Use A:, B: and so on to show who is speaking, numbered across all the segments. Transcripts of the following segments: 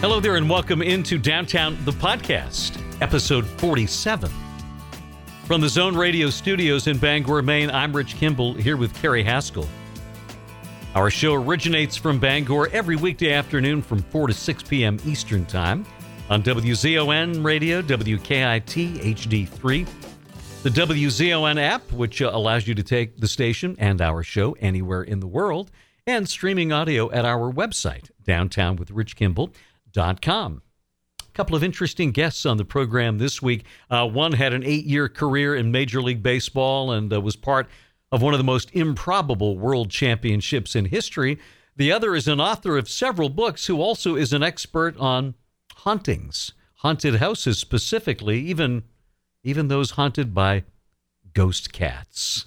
A: Hello there, and welcome into Downtown the Podcast, episode 47. From the Zone Radio studios in Bangor, Maine, I'm Rich Kimball here with Carrie Haskell. Our show originates from Bangor every weekday afternoon from 4 to 6 p.m. Eastern Time on WZON Radio, WKIT HD3, the WZON app, which uh, allows you to take the station and our show anywhere in the world, and streaming audio at our website, downtownwithrichkimball.com com. A couple of interesting guests on the program this week. Uh, one had an eight year career in Major League Baseball and uh, was part of one of the most improbable world championships in history. The other is an author of several books who also is an expert on hauntings, haunted houses specifically, even, even those haunted by ghost cats.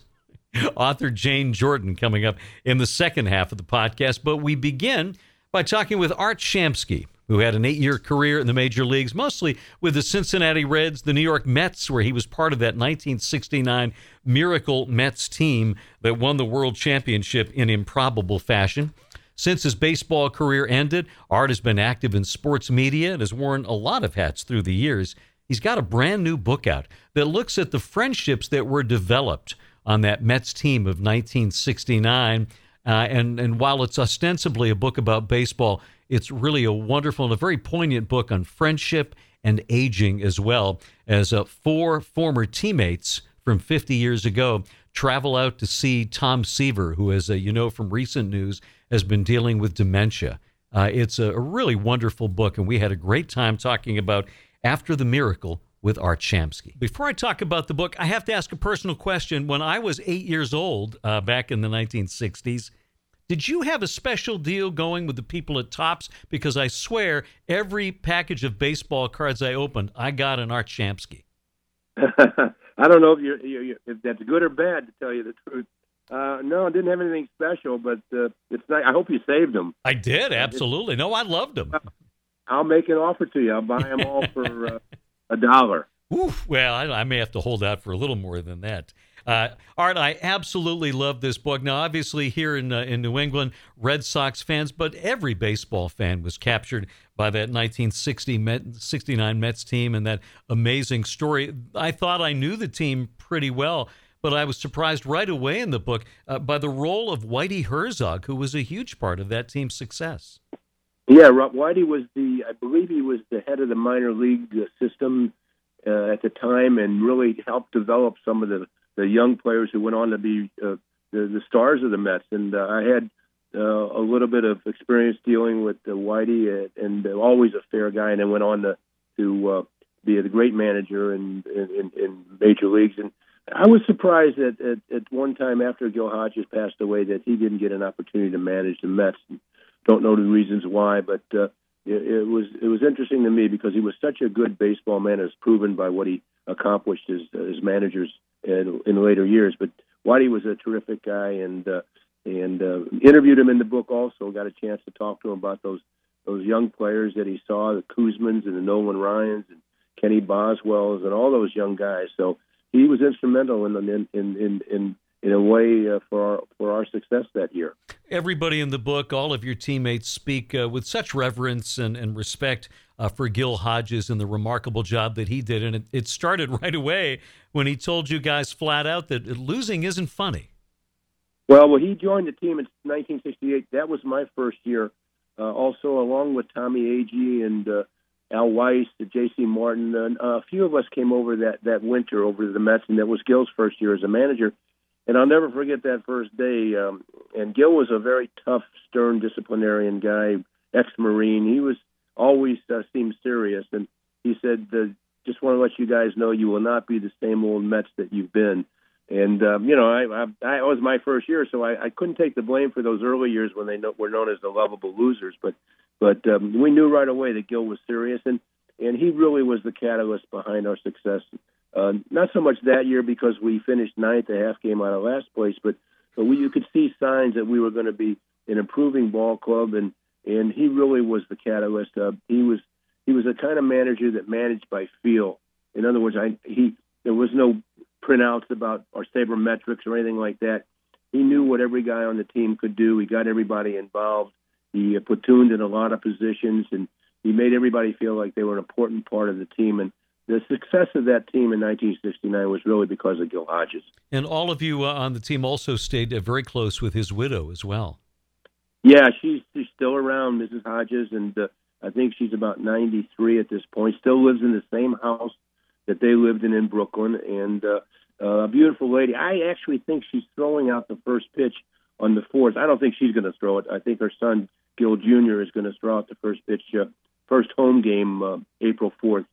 A: author Jane Jordan coming up in the second half of the podcast. But we begin by talking with Art Shamsky, who had an eight year career in the major leagues, mostly with the Cincinnati Reds, the New York Mets, where he was part of that 1969 Miracle Mets team that won the World Championship in improbable fashion. Since his baseball career ended, Art has been active in sports media and has worn a lot of hats through the years. He's got a brand new book out that looks at the friendships that were developed on that Mets team of 1969. Uh, and, and while it's ostensibly a book about baseball, it's really a wonderful and a very poignant book on friendship and aging, as well as uh, four former teammates from 50 years ago travel out to see Tom Seaver, who, as uh, you know from recent news, has been dealing with dementia. Uh, it's a, really wonderful book, and we had a great time talking about After the Miracle with Art Shamsky. Before I talk about the book, I have to ask a personal question. When I was eight years old uh, back in the 1960s, did you have a special deal going with the people at Tops? Because I swear, every package of baseball cards I opened, I got an Art Shamsky.
B: I don't know if, you're, you're, if that's good or bad, to tell you the truth. Uh, no, I didn't have anything special, but uh, it's nice. I hope you saved them.
A: I did, absolutely. No, I loved them.
B: I'll make an offer to you. I'll buy them all for uh, a dollar.
A: Oof, well, I, I, may have to hold out for a little more than that. Uh, Art, I absolutely love this book. Now, obviously, here in uh, in New England, Red Sox fans, but every baseball fan was captured by that 1960 Met, Mets team and that amazing story. I thought I knew the team pretty well, but I was surprised right away in the book uh, by the role of Whitey Herzog, who was a huge part of that team's success.
B: Yeah, Whitey was the, I believe he was the head of the minor league system uh, at the time, and really helped develop some of the the young players who went on to be uh, the, the stars of the Mets. And uh, I had uh, a little bit of experience dealing with uh, Whitey, and, and always a fair guy, and then went on to to uh, be a great manager in, in in major leagues. And I was surprised that at, at one time after Gil Hodges passed away that he didn't get an opportunity to manage the Mets. Don't know the reasons why, but uh, it, it was it was interesting to me because he was such a good baseball man, as proven by what he accomplished as as managers in, in later years. But Whitey was a terrific guy, and uh, and uh, interviewed him in the book. Also, got a chance to talk to him about those those young players that he saw, the Koosmans and the Nolan Ryans and Kenny Boswell's and all those young guys. So he was instrumental in in in in, in in a way uh, for our for our success that year.
A: Everybody in the book, all of your teammates speak uh, with such reverence and, and respect uh, for Gil Hodges and the remarkable job that he did, and it, it, started right away when he told you guys flat out that losing isn't funny.
B: Well, well, he joined the team in 1968. That was my first year. Uh, also, along with Tommy Agee and uh, Al Weis, J.C. Martin, uh, a few of us came over that that winter over to the Mets, and that was Gil's first year as a manager and I'll never forget that first day. Um, and Gil was a very tough, stern disciplinarian guy, ex-marine. He was always uh, seemed serious, and he said, uh, "Just want to let you guys know you will not be the same old Mets that you've been." And um, you know, I, I, I was my first year, so I, I couldn't take the blame for those early years when they know, were known as the lovable losers. But but um, we knew right away that Gil was serious, and and he really was the catalyst behind our success uh, not so much that year because we finished ninth, a half game out of last place, but but we, you could see signs that we were going to be an improving ball club, and and he really was the catalyst. Uh, he was he was a kind of manager that managed by feel. In other words, I he there was no printouts about our sabermetrics or anything like that. He knew what every guy on the team could do. He got everybody involved. He uh, platooned in a lot of positions, and he made everybody feel like they were an important part of the team. And the success of that team in 1969 was really because of Gil Hodges.
A: And all of you uh, on the team also stayed uh, very close with his widow as well.
B: Yeah, she's, she's still around, Mrs. Hodges, and uh, I think she's about 93 at this point. Still lives in the same house that they lived in in Brooklyn, and uh, uh, a beautiful lady. I actually think she's throwing out the first pitch on the fourth. I don't think she's going to throw it. I think her son Gil Jr. is going to throw out the first pitch, uh, first home game, uh, April 4th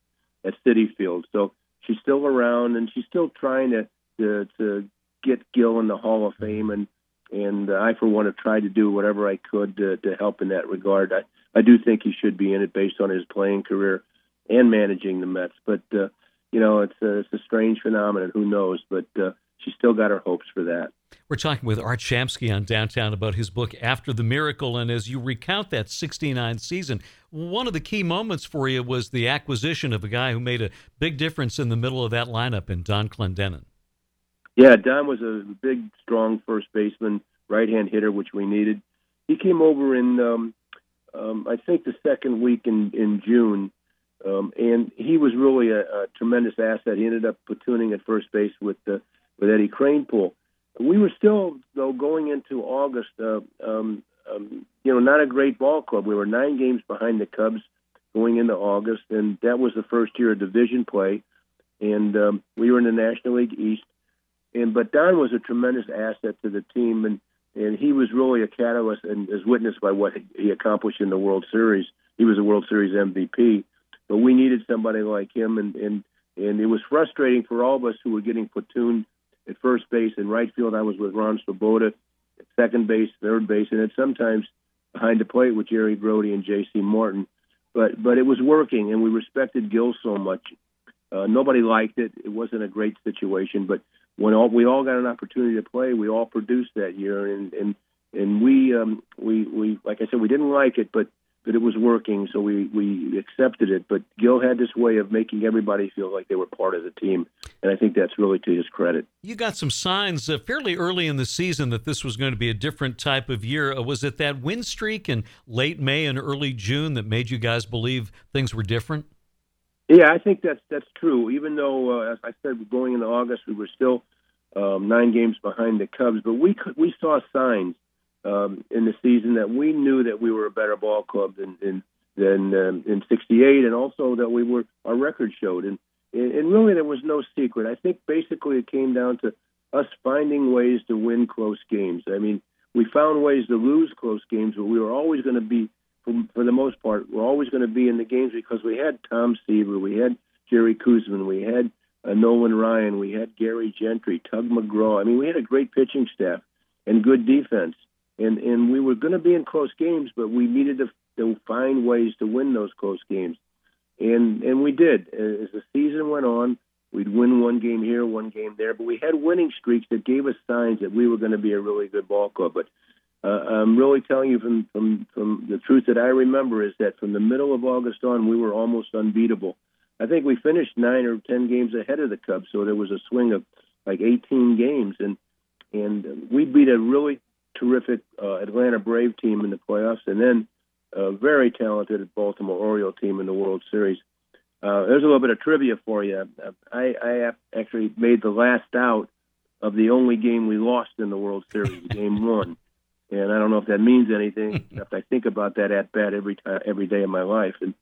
B: at Citi Field. So she's still around, and she's still trying to to, to get Gil in the Hall of Fame, and and I for one have tried to do whatever I could to, to help in that regard. I I do think he should be in it based on his playing career and managing the Mets, but. Uh, you know, it's a, it's a strange phenomenon. Who knows? But uh, she still got her hopes for that.
A: We're talking with Art Shamsky on Downtown about his book After the Miracle. And as you recount that 69 season, one of the key moments for you was the acquisition of a guy who made a big difference in the middle of that lineup in Donn Clendenon.
B: Yeah, Don was a big, strong first baseman, right hand hitter, which we needed. He came over in, um, um, I think, the second week in, in June um, and he was really a, a tremendous asset. He ended up platooning at first base with uh, with Eddie Kranepool. We were still though going into August. Uh, um, um, you know, not a great ball club. We were nine games behind the Cubs going into August, and that was the first year of division play. And um, we were in the National League East. And but Don was a tremendous asset to the team, and and he was really a catalyst, and as witnessed by what he accomplished in the World Series. He was a World Series MVP but we needed somebody like him, and and and it was frustrating for all of us who were getting platooned at first base and right field. I was with Ron Swoboda at second base, third base, and then sometimes behind the plate with Jerry Grote and J.C. Martin. But but it was working, and we respected Gil so much. Uh, nobody liked it. It wasn't a great situation, but when all, we all got an opportunity to play, we all produced that year, and and and we um, we we like I said, we didn't like it, but that it was working, so we we accepted it. But Gil had this way of making everybody feel like they were part of the team, and I think that's really to his credit.
A: You got some signs uh, fairly early in the season that this was going to be a different type of year. Uh, was it that win streak in late May and early June that made you guys believe things were different?
B: Yeah, I think that's that's true. Even though, uh, as I said, going into August, we were still um, nine games behind the Cubs, but we could, we saw signs um, in the season that we knew that we were a better ball club than than, than um, in '68, and also that we were our record showed, and and really there was no secret. I think basically it came down to us finding ways to win close games. I mean, we found ways to lose close games, but we were always going to be, for, for the most part, we're always going to be in the games because we had Tom Seaver, we had Jerry Koosman, we had uh, Nolan Ryan, we had Gary Gentry, Tug McGraw. I mean, we had a great pitching staff and good defense and and we were going to be in close games, but we needed to, to find ways to win those close games, and and we did. As the season went on, we'd win one game here, one game there, but we had winning streaks that gave us signs that we were going to be a really good ball club. But uh, I'm really telling you from from from the truth that I remember is that from the middle of August on, we were almost unbeatable. I think we finished nine or ten games ahead of the Cubs, so there was a swing of like 18 games, and and we beat a really terrific uh, Atlanta Brave team in the playoffs, and then a very talented Baltimore Oriole team in the World Series. Uh, there's a little bit of trivia for you. I, I actually made the last out of the only game we lost in the World Series, game one. And I don't know if that means anything. if I think about that at bat every time, every day of my life. And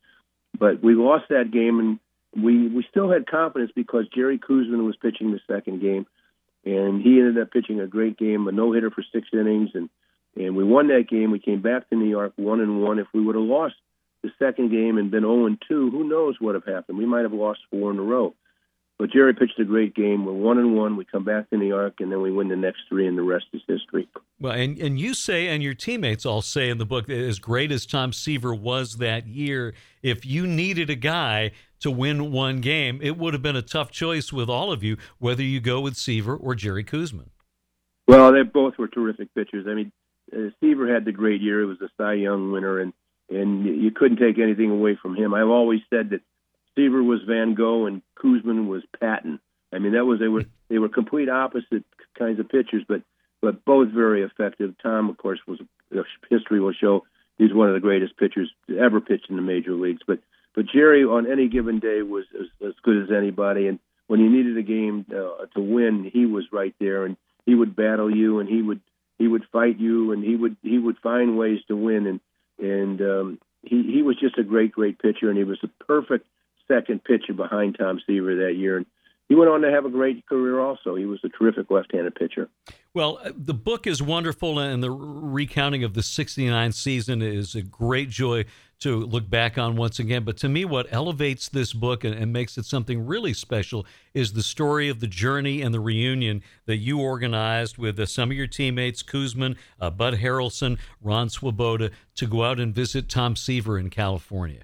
B: but we lost that game, and we we still had confidence because Jerry Koosman was pitching the second game and he ended up pitching a great game, a no hitter for six innings, and and we won that game. We came back to New York one and one. If we would have lost the second game and been zero oh and two, who knows what would have happened? We might have lost four in a row. But Jerry pitched a great game. We're one and one. We come back to New York, and then we win the next three, and the rest is history.
A: Well, and and you say, and your teammates all say in the book that as great as Tom Seaver was that year, if you needed a guy to win one game, it would have been a tough choice with all of you, whether you go with Seaver or Jerry Koosman.
B: Well, they both were terrific pitchers. I mean, uh, Seaver had the great year; it was a Cy Young winner, and and you couldn't take anything away from him. I've always said that Seaver was Van Gogh and Koosman was Patton. I mean, that was they were they were complete opposite kinds of pitchers, but but both very effective. Tom, of course, was history will show he's one of the greatest pitchers ever pitch in the major leagues. But but Jerry on any given day was as, as good as anybody, and when you needed a game uh, to win, he was right there, and he would battle you, and he would he would fight you, and he would he would find ways to win, and and um, he he was just a great great pitcher, and he was the perfect second pitcher behind Tom Seaver that year, and he went on to have a great career also. He was a terrific left-handed pitcher.
A: Well, uh, the book is wonderful, and the recounting of the 69 season is a great joy to look back on once again. But to me, what elevates this book and, and makes it something really special is the story of the journey and the reunion that you organized with uh, some of your teammates, Koosman, uh, Bud Harrelson, Ron Swoboda, to go out and visit Tom Seaver in California.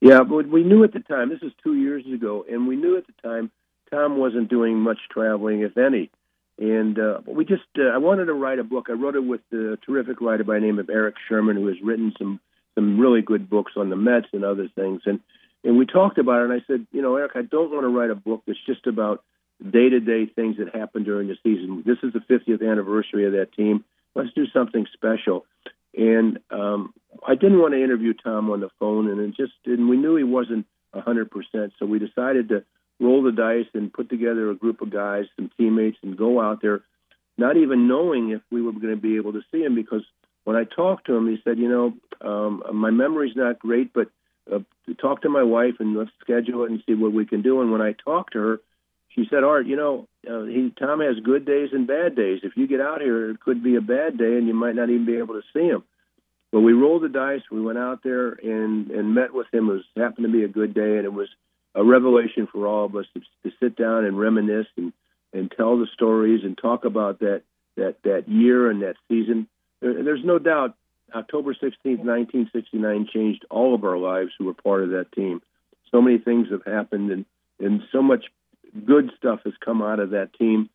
B: Yeah, but we knew at the time, this was two years ago, and we knew at the time – Tom wasn't doing much traveling, if any. And uh, we just, uh, I wanted to write a book. I wrote it with a terrific writer by the name of Erik Sherman, who has written some some really good books on the Mets and other things. And and we talked about it. And I said, you know, Erik, I don't want to write a book that's just about day to day things that happened during the season. This is the 50th anniversary of that team. Let's do something special. And um, I didn't want to interview Tom on the phone, and it just and we knew he wasn't 100%. So we decided to roll the dice and put together a group of guys, some teammates, and go out there, not even knowing if we were going to be able to see him. Because when I talked to him, he said, "You know, um, my memory's not great, but uh, talk to my wife and let's schedule it and see what we can do." And when I talked to her, she said, "Art, you know, uh, he Tom has good days and bad days. If you get out here, it could be a bad day, and you might not even be able to see him." But we rolled the dice. We went out there and and met with him. It was happened to be a good day, and it was a revelation for all of us to, to sit down and reminisce and, and tell the stories and talk about that that that year and that season. There, there's no doubt October 16th, 1969 changed all of our lives who were part of that team. So many things have happened and and so much good stuff has come out of that team.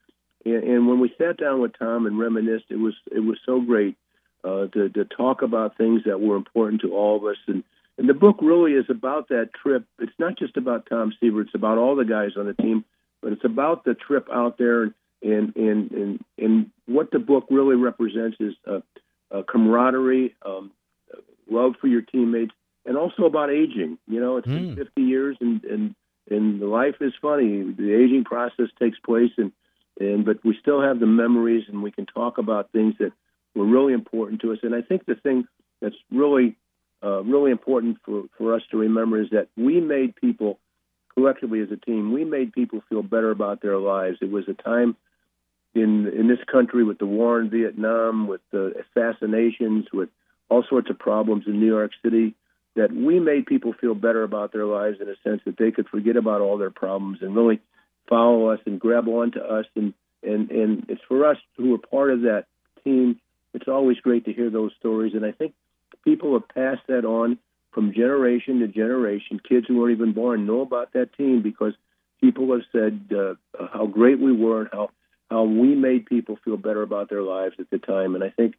B: And, and when we sat down with Tom and reminisced, it was it was so great uh, to to talk about things that were important to all of us and and the book really is about that trip. It's not just about Tom Seaver; it's about all the guys on the team, but it's about the trip out there and and and and, what the book really represents is a, a camaraderie, um, love for your teammates, and also about aging. You know, it's mm. been hmm. 50 years, and and and the life is funny. The aging process takes place, and and but we still have the memories, and we can talk about things that were really important to us. And I think the thing that's really uh, really important for, for us to remember is that we made people collectively as a team, we made people feel better about their lives. It was a time in in this country with the war in Vietnam, with the assassinations, with all sorts of problems in New York City, that we made people feel better about their lives in a sense that they could forget about all their problems and really follow us and grab onto us. And and and it's for us who are part of that team. It's always great to hear those stories, and I think people have passed that on from generation to generation. Kids who weren't even born know about that team because people have said uh, how great we were and how how we made people feel better about their lives at the time. And I think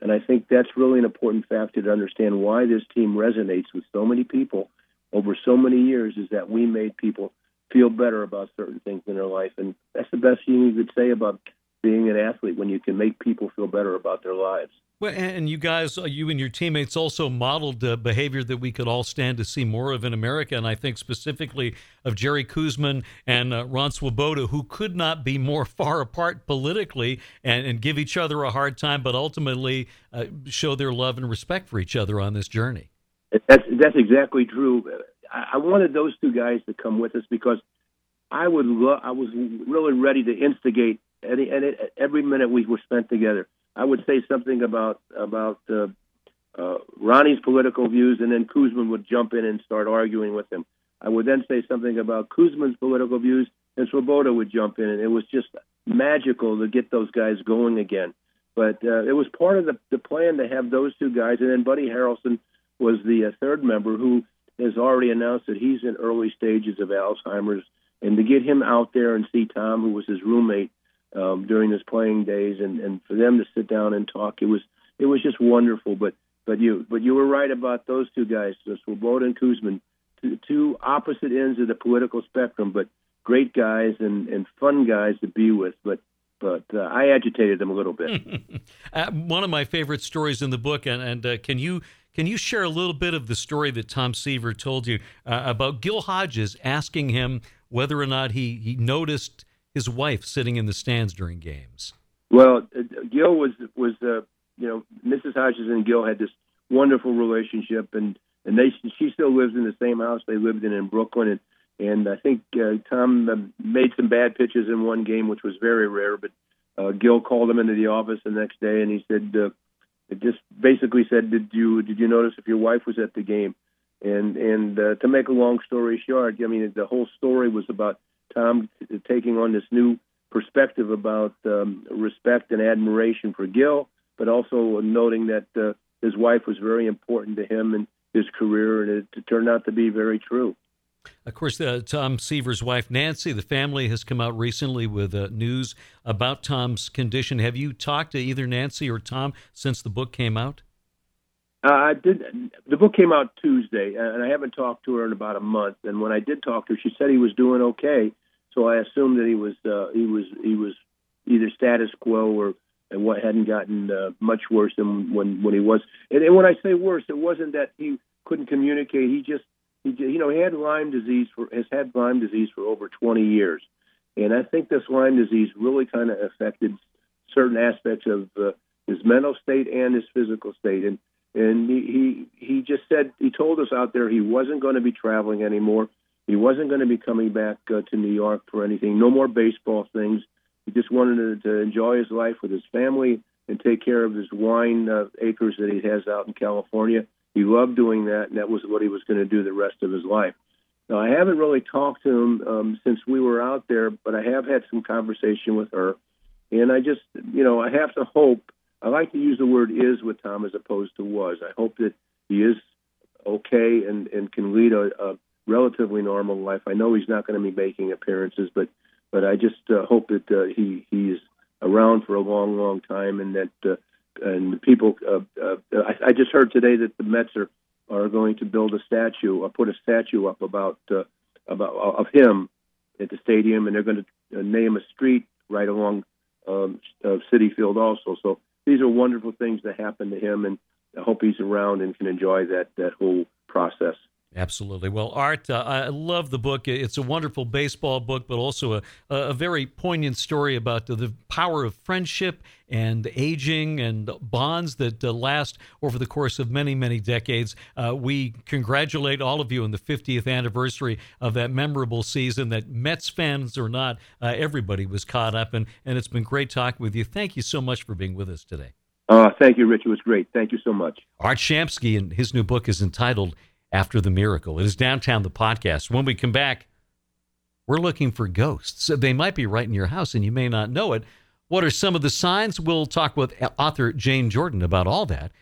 B: and I think that's really an important factor to understand why this team resonates with so many people over so many years is that we made people feel better about certain things in their life. And that's the best thing you could say about being an athlete when you can make people feel better about their lives.
A: Well, and you guys, uh, you and your teammates also modeled uh, behavior that we could all stand to see more of in America. And I think specifically of Jerry Koosman and uh, Ron Swoboda, who could not be more far apart politically and, and give each other a hard time, but ultimately uh, show their love and respect for each other on this journey.
B: That's, that's exactly true. I, I wanted those two guys to come with us because I would lo- I was really ready to instigate any, any, every minute we were spent together. I would say something about about uh, uh, Ronnie's political views, and then Koosman would jump in and start arguing with him. I would then say something about Koosman's political views, and Swoboda would jump in, and it was just magical to get those guys going again. But uh, it was part of the, the plan to have those two guys, and then Buddy Harrelson was the uh, third member who has already announced that he's in early stages of Alzheimer's, and to get him out there and see Tom, who was his roommate, um, during his playing days, and, and for them to sit down and talk, it was it was just wonderful. But but you but you were right about those two guys, Swoboda and Koosman, two, two opposite ends of the political spectrum, but great guys and and fun guys to be with. But but uh, I agitated them a little bit.
A: uh, one of my favorite stories in the book, and, and uh, can you Can you share a little bit of the story that Tom Seaver told you uh, about Gil Hodges asking him whether or not he, he noticed his wife sitting in the stands during games?
B: Well, uh, Gil was was uh, you know Mrs. Hodges and Gil had this wonderful relationship, and and they she still lives in the same house they lived in in Brooklyn, and and I think uh, Tom uh, made some bad pitches in one game, which was very rare. But uh, Gil called him into the office the next day, and he said, uh, it just basically said, "Did you did you notice if your wife was at the game?" And and uh, to make a long story short, I mean the whole story was about Tom taking on this new perspective about um, respect and admiration for Gil, but also noting that uh, his wife was very important to him and his career, and it, turned out to be very true.
A: Of course, uh, Tom Seaver's wife, Nancy, the family has come out recently with uh, news about Tom's condition. Have you talked to either Nancy or Tom since the book came out?
B: Uh, I did. The book came out Tuesday, and I haven't talked to her in about a month. And when I did talk to her, she said he was doing okay. So I assumed that he was uh, he was he was either status quo or and what hadn't gotten uh, much worse than when when he was. And, and when I say worse, it wasn't that he couldn't communicate. He just he, you know, he had Lyme disease for has had Lyme disease for over 20 years, and I think this Lyme disease really kind of affected certain aspects of uh, his mental state and his physical state. And and he, he he just said he told us out there he wasn't going to be traveling anymore. He wasn't going to be coming back uh, to New York for anything. No more baseball things. He just wanted to, to enjoy his life with his family and take care of his wine uh, acres that he has out in California he loved doing that, and that was what he was going to do the rest of his life. Now, I haven't really talked to him um, since we were out there, but I have had some conversation with her. And I just, you know, I have to hope. I like to use the word is with Tom as opposed to was. I hope that he is okay and, and can lead a, a relatively normal life. I know he's not going to be making appearances, but but I just uh, hope that uh, he he's around for a long, long time, and that uh, and people. Uh, uh, I, I, just heard today that the Mets are are going to build a statue or put a statue up about uh, about of him at the stadium, and they're going to uh, name a street right along um, uh, Citi Field also. So these are wonderful things that happen to him, and I hope he's around and can enjoy that that whole process.
A: Absolutely. Well, Art, uh, I love the book. It's a wonderful baseball book, but also a, a very poignant story about the, the power of friendship and aging and bonds that uh, last over the course of many, many decades. Uh, we congratulate all of you on the 50th anniversary of that memorable season that Mets fans or not, uh, everybody was caught up in. And it's been great talking with you. Thank you so much for being with us today.
B: Uh, thank you, Rich. It was great. Thank you so much.
A: Art Shamsky and his new book is entitled after the miracle. It is Downtown the podcast. When we come back, we're looking for ghosts. They might be right in your house and you may not know it. What are some of the signs? We'll talk with author Jane Jordan about all that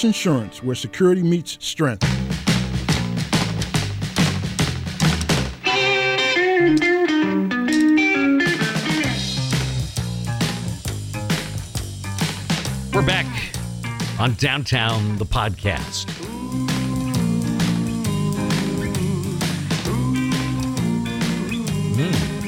C: Cross Insurance, where security meets strength.
A: We're back on Downtown, the podcast. Mm.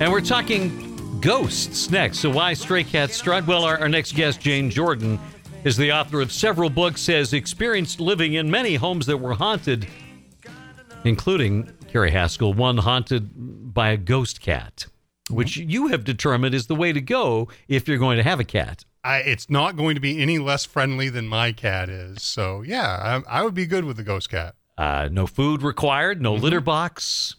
A: And we're talking ghosts next. So, why Stray Cats Strut? Well, our, our next guest, Jane Jordan, is the author of several books, has experienced living in many homes that were haunted, including, Carrie Haskell, one haunted by a ghost cat, which you have determined is the way to go if you're going to have a cat.
D: I, it's not going to be any less friendly than my cat is. So, yeah, I, I would be good with the ghost cat.
A: Uh, no food required, no mm-hmm. litter box.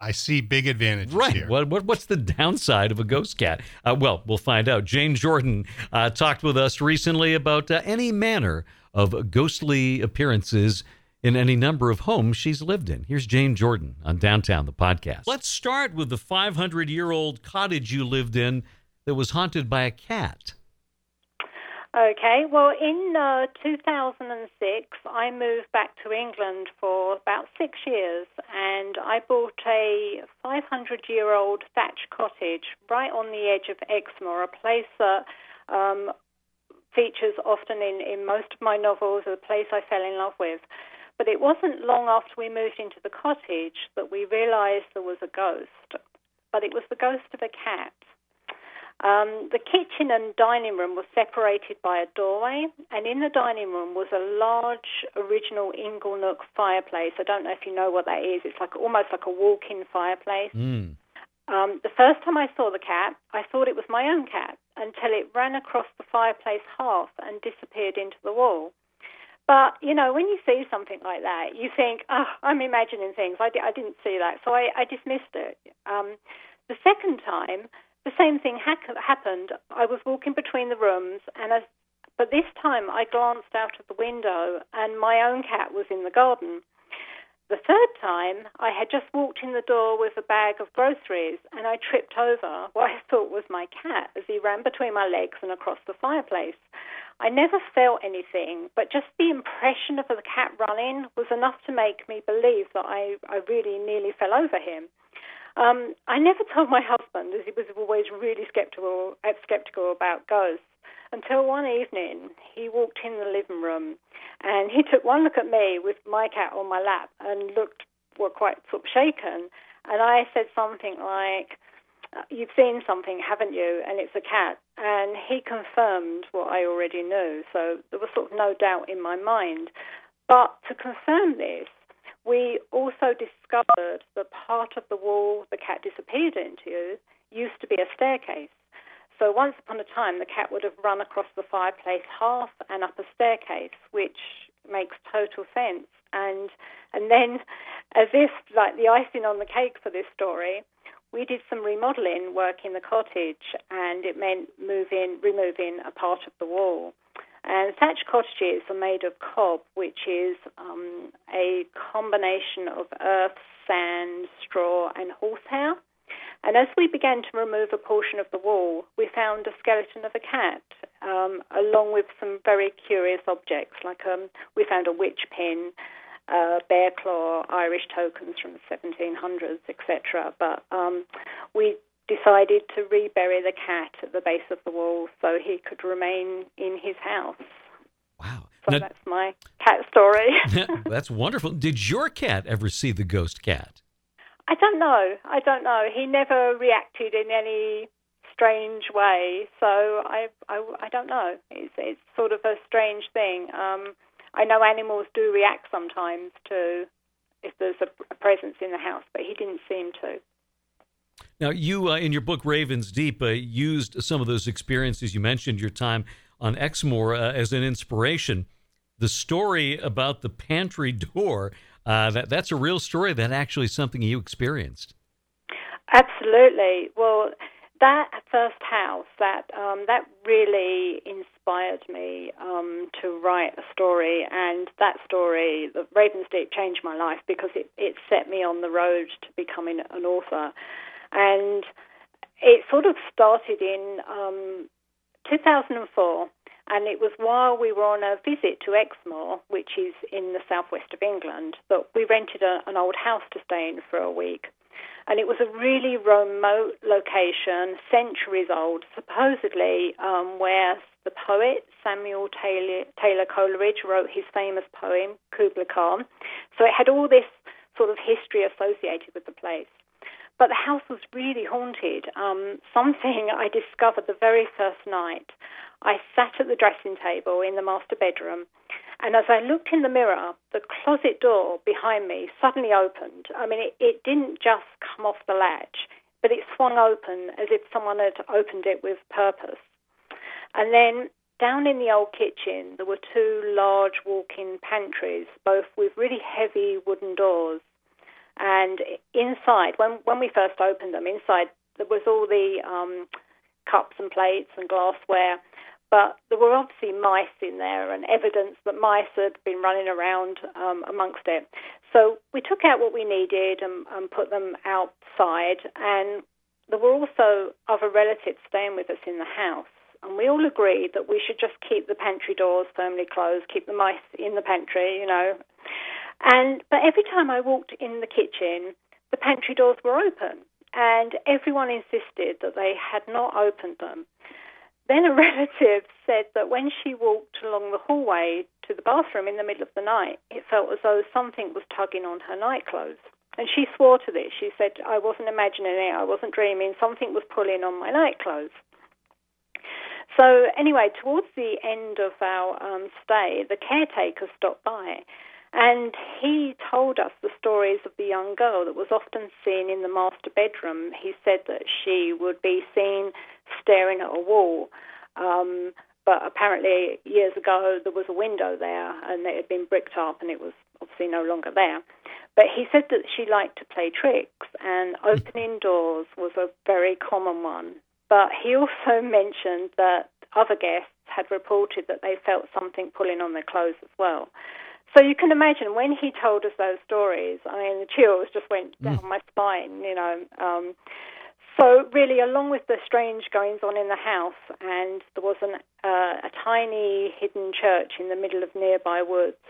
D: I see big advantages
A: right.
D: here.
A: What, what, what's the downside of a ghost cat? Uh, well, we'll find out. Jane Jordan uh, talked with us recently about uh, any manner of ghostly appearances in any number of homes she's lived in. Here's Jane Jordan on Downtown, the podcast. Let's start with the 500 year old cottage you lived in that was haunted by a cat.
E: Okay, well, in uh, 2006, I moved back to England for about six years and I bought a 500 year old thatched cottage right on the edge of Exmoor, a place that um, features often in, in most of my novels, a place I fell in love with. But it wasn't long after we moved into the cottage that we realized there was a ghost. But it was the ghost of a cat. Um, the kitchen and dining room were separated by a doorway, and in the dining room was a large original Inglenook fireplace. I don't know if you know what that is. It's like almost like a walk-in fireplace.
A: Mm.
E: Um, the first time I saw the cat, I thought it was my own cat until it ran across the fireplace hearth and disappeared into the wall. But, you know, when you see something like that, you think, oh, I'm imagining things. I, di- I didn't see that. So I, I dismissed it. Um, the second time, the same thing ha- happened. I was walking between the rooms, and as, but this time I glanced out of the window, and my own cat was in the garden. The third time, I had just walked in the door with a bag of groceries, and I tripped over what I thought was my cat as he ran between my legs and across the fireplace. I never felt anything, but just the impression of the cat running was enough to make me believe that I, I really nearly fell over him. Um, I never told my husband, as he was always really skeptical, uh, skeptical about ghosts, until one evening he walked in the living room and he took one look at me with my cat on my lap and looked were quite sort of shaken. And I said something like, uh, "You've seen something, haven't you?" And it's a cat. And he confirmed what I already knew. So there was sort of no doubt in my mind. But to confirm this, we also discovered that part of the wall the cat disappeared into used to be a staircase. So once upon a time, the cat would have run across the fireplace half and up a staircase, which makes total sense. And and then, as if like the icing on the cake for this story, we did some remodeling work in the cottage, and it meant moving, removing a part of the wall. And thatch cottages are made of cob, which is um, a combination of earth, sand, straw, and horsehair. And as we began to remove a portion of the wall, we found a skeleton of a cat, um, along with some very curious objects, like um, we found a witch pin, uh, bear claw, Irish tokens from the 1700s, etc. But um, we decided to rebury the cat at the base of the wall so he could remain in his house.
A: Wow.
E: So
A: Now-
E: that's my cat story.
A: That's wonderful. Did your cat ever see the ghost cat?
E: I don't know. I don't know. He never reacted in any strange way, so I, I, I don't know. It's, it's sort of a strange thing. Um, I know animals do react sometimes to if there's a, a presence in the house, but he didn't seem to.
A: Now, you uh, in your book Ravens Deep uh, used some of those experiences. You mentioned your time on Exmoor uh, as an inspiration. The story about the pantry door, uh, that, that's a real story. That actually something you experienced.
E: Absolutely. Well, that first house, that um, that really inspired me um, to write a story, and that story, Ravens Deep, changed my life because it, it set me on the road to becoming an author, and it sort of started in um, 2004. And it was while we were on a visit to Exmoor, which is in the southwest of England, that we rented a, an old house to stay in for a week. And it was a really remote location, centuries old, supposedly um, where the poet Samuel Taylor, Taylor Coleridge wrote his famous poem, Kubla Khan. So it had all this sort of history associated with the place. But the house was really haunted. Um, something I discovered the very first night. I sat at the dressing table in the master bedroom, and as I looked in the mirror, the closet door behind me suddenly opened. I mean, it, it didn't just come off the latch, but it swung open as if someone had opened it with purpose. And then down in the old kitchen, there were two large walk in pantries, both with really heavy wooden doors. And inside, when, when we first opened them, inside there was all the um, cups and plates and glassware, but there were obviously mice in there and evidence that mice had been running around um, amongst it. So we took out what we needed and, and put them outside, and there were also other relatives staying with us in the house. and we all agreed that we should just keep the pantry doors firmly closed, keep the mice in the pantry, you know. And but every time I walked in the kitchen, the pantry doors were open, and everyone insisted that they had not opened them. Then a relative said that when she walked along the hallway to the bathroom in the middle of the night, it felt as though something was tugging on her nightclothes. And she swore to this. She said, I wasn't imagining it, I wasn't dreaming, something was pulling on my nightclothes. So, anyway, towards the end of our um, stay, the caretaker stopped by and he told us the stories of the young girl that was often seen in the master bedroom. He said that she would be seen staring at a wall. Um, but apparently, years ago, there was a window there and it had been bricked up and it was obviously no longer there. But he said that she liked to play tricks and opening doors was a very common one. But he also mentioned that other guests had reported that they felt something pulling on their clothes as well. So you can imagine when he told us those stories, I mean, the chills just went mm. down mm. my spine, you know. Um, so really, along with the strange goings on in the house, and there was an, uh, a tiny hidden church in the middle of nearby woods,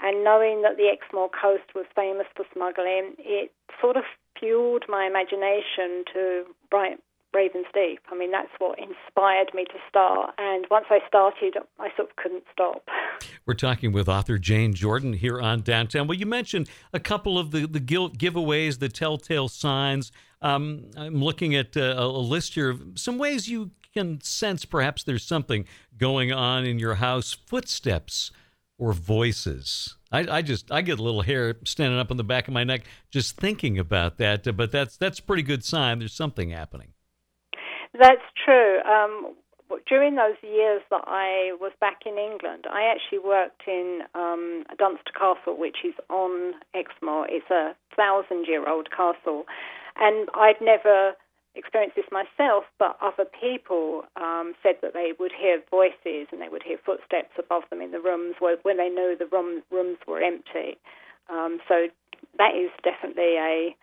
E: and knowing that the Exmoor coast was famous for smuggling, it sort of fueled my imagination to write Raven's Deep. I mean, that's what inspired me to start. And once I started, I sort of couldn't stop.
A: We're talking with author Jane Jordan here on Downtown. Well, you mentioned a couple of the, the giveaways, the telltale signs. Um, I'm looking at uh, a list here of some ways you can sense perhaps there's something going on in your house. Footsteps or voices. I, I, just I get a little hair standing up on the back of my neck just thinking about that. But that's that's a pretty good sign. There's something happening.
E: That's true. Um, during those years that I was back in England, I actually worked in um, Dunster Castle, which is on Exmoor. It's a thousand-year-old castle, and I'd never experienced this myself, but other people um, said that they would hear voices and they would hear footsteps above them in the rooms when they knew the room, rooms were empty. Um, so that is definitely a,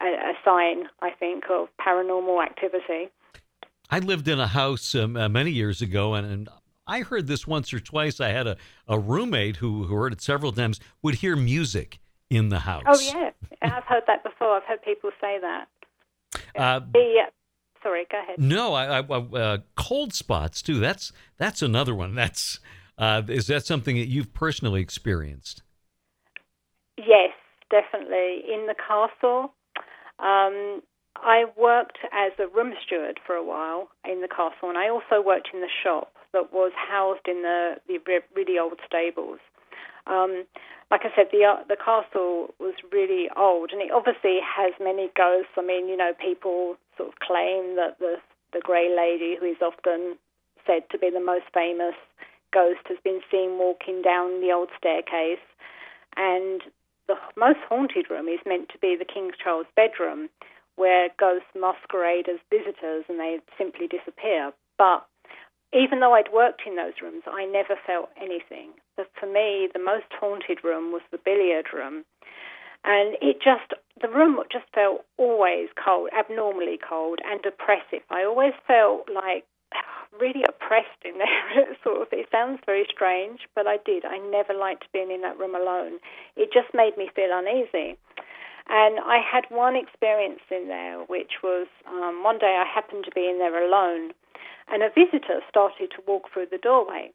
E: a, a sign, I think, of paranormal activity.
A: I lived in a house um, uh, many years ago, and, and, I heard this once or twice. I had a, a roommate who, who heard it several times, would hear music in the house.
E: Oh, yeah. I've heard that before. I've heard people say that. Uh, the, uh, sorry, go ahead.
A: No, I, I, uh, cold spots, too. That's, that's another one. That's uh, Is that something that you've personally experienced?
E: Yes, definitely. In the castle, um, I worked as a room steward for a while in the castle, and I also worked in the shop that was housed in the, the really old stables. Um, like I said, the uh, the castle was really old, and it obviously has many ghosts. I mean, you know, people sort of claim that the the Grey Lady, who is often said to be the most famous ghost, has been seen walking down the old staircase, and the most haunted room is meant to be the King Charles bedroom, where ghosts masquerade as visitors and they simply disappear. But even though I'd worked in those rooms, I never felt anything. But for me, the most haunted room was the billiard room. And it just, the room just felt always cold, abnormally cold and oppressive. I always felt like really oppressed in there. sort of, it sounds very strange, but I did. I never liked being in that room alone. It just made me feel uneasy. And I had one experience in there, which was um, one day I happened to be in there alone, and a visitor started to walk through the doorway.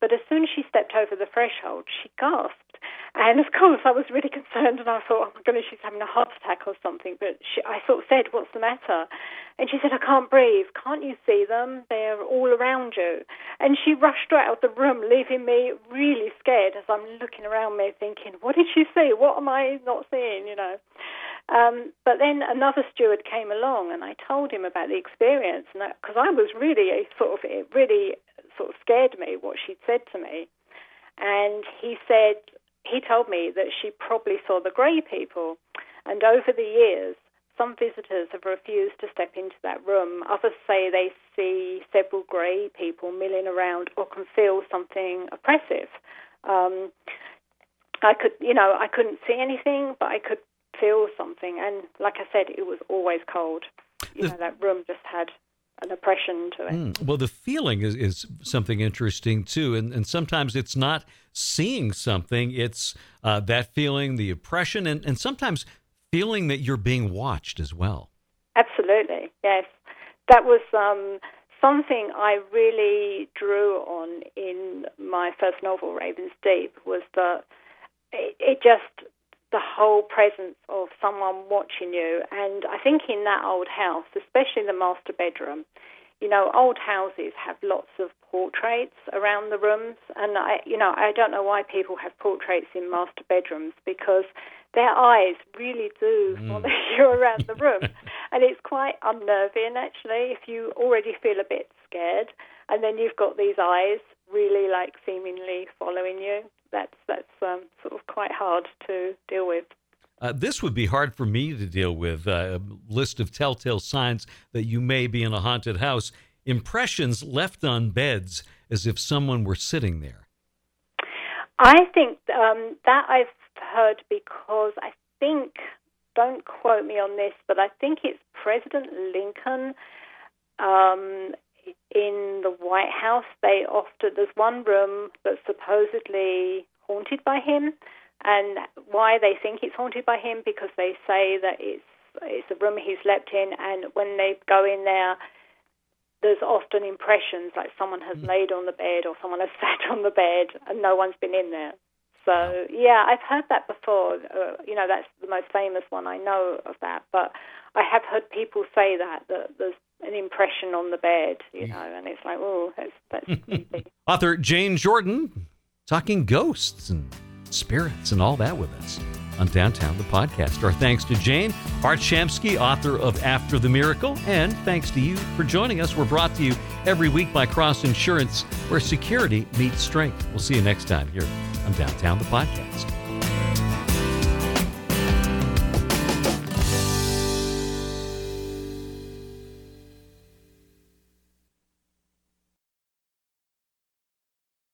E: But as soon as she stepped over the threshold, she gasped. And of course, I was really concerned, and I thought, oh my goodness, she's having a heart attack or something. But she, I sort of said, what's the matter? And she said, I can't breathe. Can't you see them? They're all around you. And she rushed out of the room, leaving me really scared as I'm looking around me, thinking, what did she see? What am I not seeing? You know. Um, but then another steward came along, and I told him about the experience, and because I was really sort of it really sort of scared me what she'd said to me. And he said he told me that she probably saw the grey people, and over the years some visitors have refused to step into that room. Others say they see several grey people milling around or can feel something oppressive. Um, I could, you know, I couldn't see anything, but I could feel something. And like I said, it was always cold. You know, that room just had an oppression to it.
A: Mm. Well, the feeling is, is something interesting too, and and sometimes it's not seeing something; it's uh, that feeling, the oppression, and and sometimes feeling that you're being watched as well.
E: Absolutely, yes. That was um, something I really drew on in my first novel, Ravens Deep, was that it, it just the whole presence of someone watching you. And I think in that old house, especially the master bedroom, you know, old houses have lots of portraits around the rooms, and I, you know, I don't know why people have portraits in master bedrooms because their eyes really do mm. follow you around the room, and it's quite unnerving actually if you already feel a bit scared, and then you've got these eyes really like seemingly following you that's that's um, sort of quite hard to deal with.
A: Uh, this would be hard for me to deal with. Uh, a list of telltale signs that you may be in a haunted house. Impressions left on beds as if someone were sitting there.
E: I think um, that I've heard because I think, don't quote me on this, but I think it's President Lincoln um, in the White House, they often there's one room that's supposedly haunted by him, and why they think it's haunted by him because they say that it's it's a room he slept in, and when they go in there, there's often impressions like someone has mm. laid on the bed or someone has sat on the bed and no one's been in there. So yeah, I've heard that before. Uh, you know, that's the most famous one I know of that. But I have heard people say that that there's an impression on the bed, you know, and it's like, oh, that's that's
A: Author Jane Jordan talking ghosts and spirits and all that with us on Downtown the Podcast. Our thanks to Jane Art Shamsky, author of After the Miracle, and thanks to you for joining us. We're brought to you every week by Cross Insurance, where security meets strength. We'll see you next time here on Downtown the Podcast.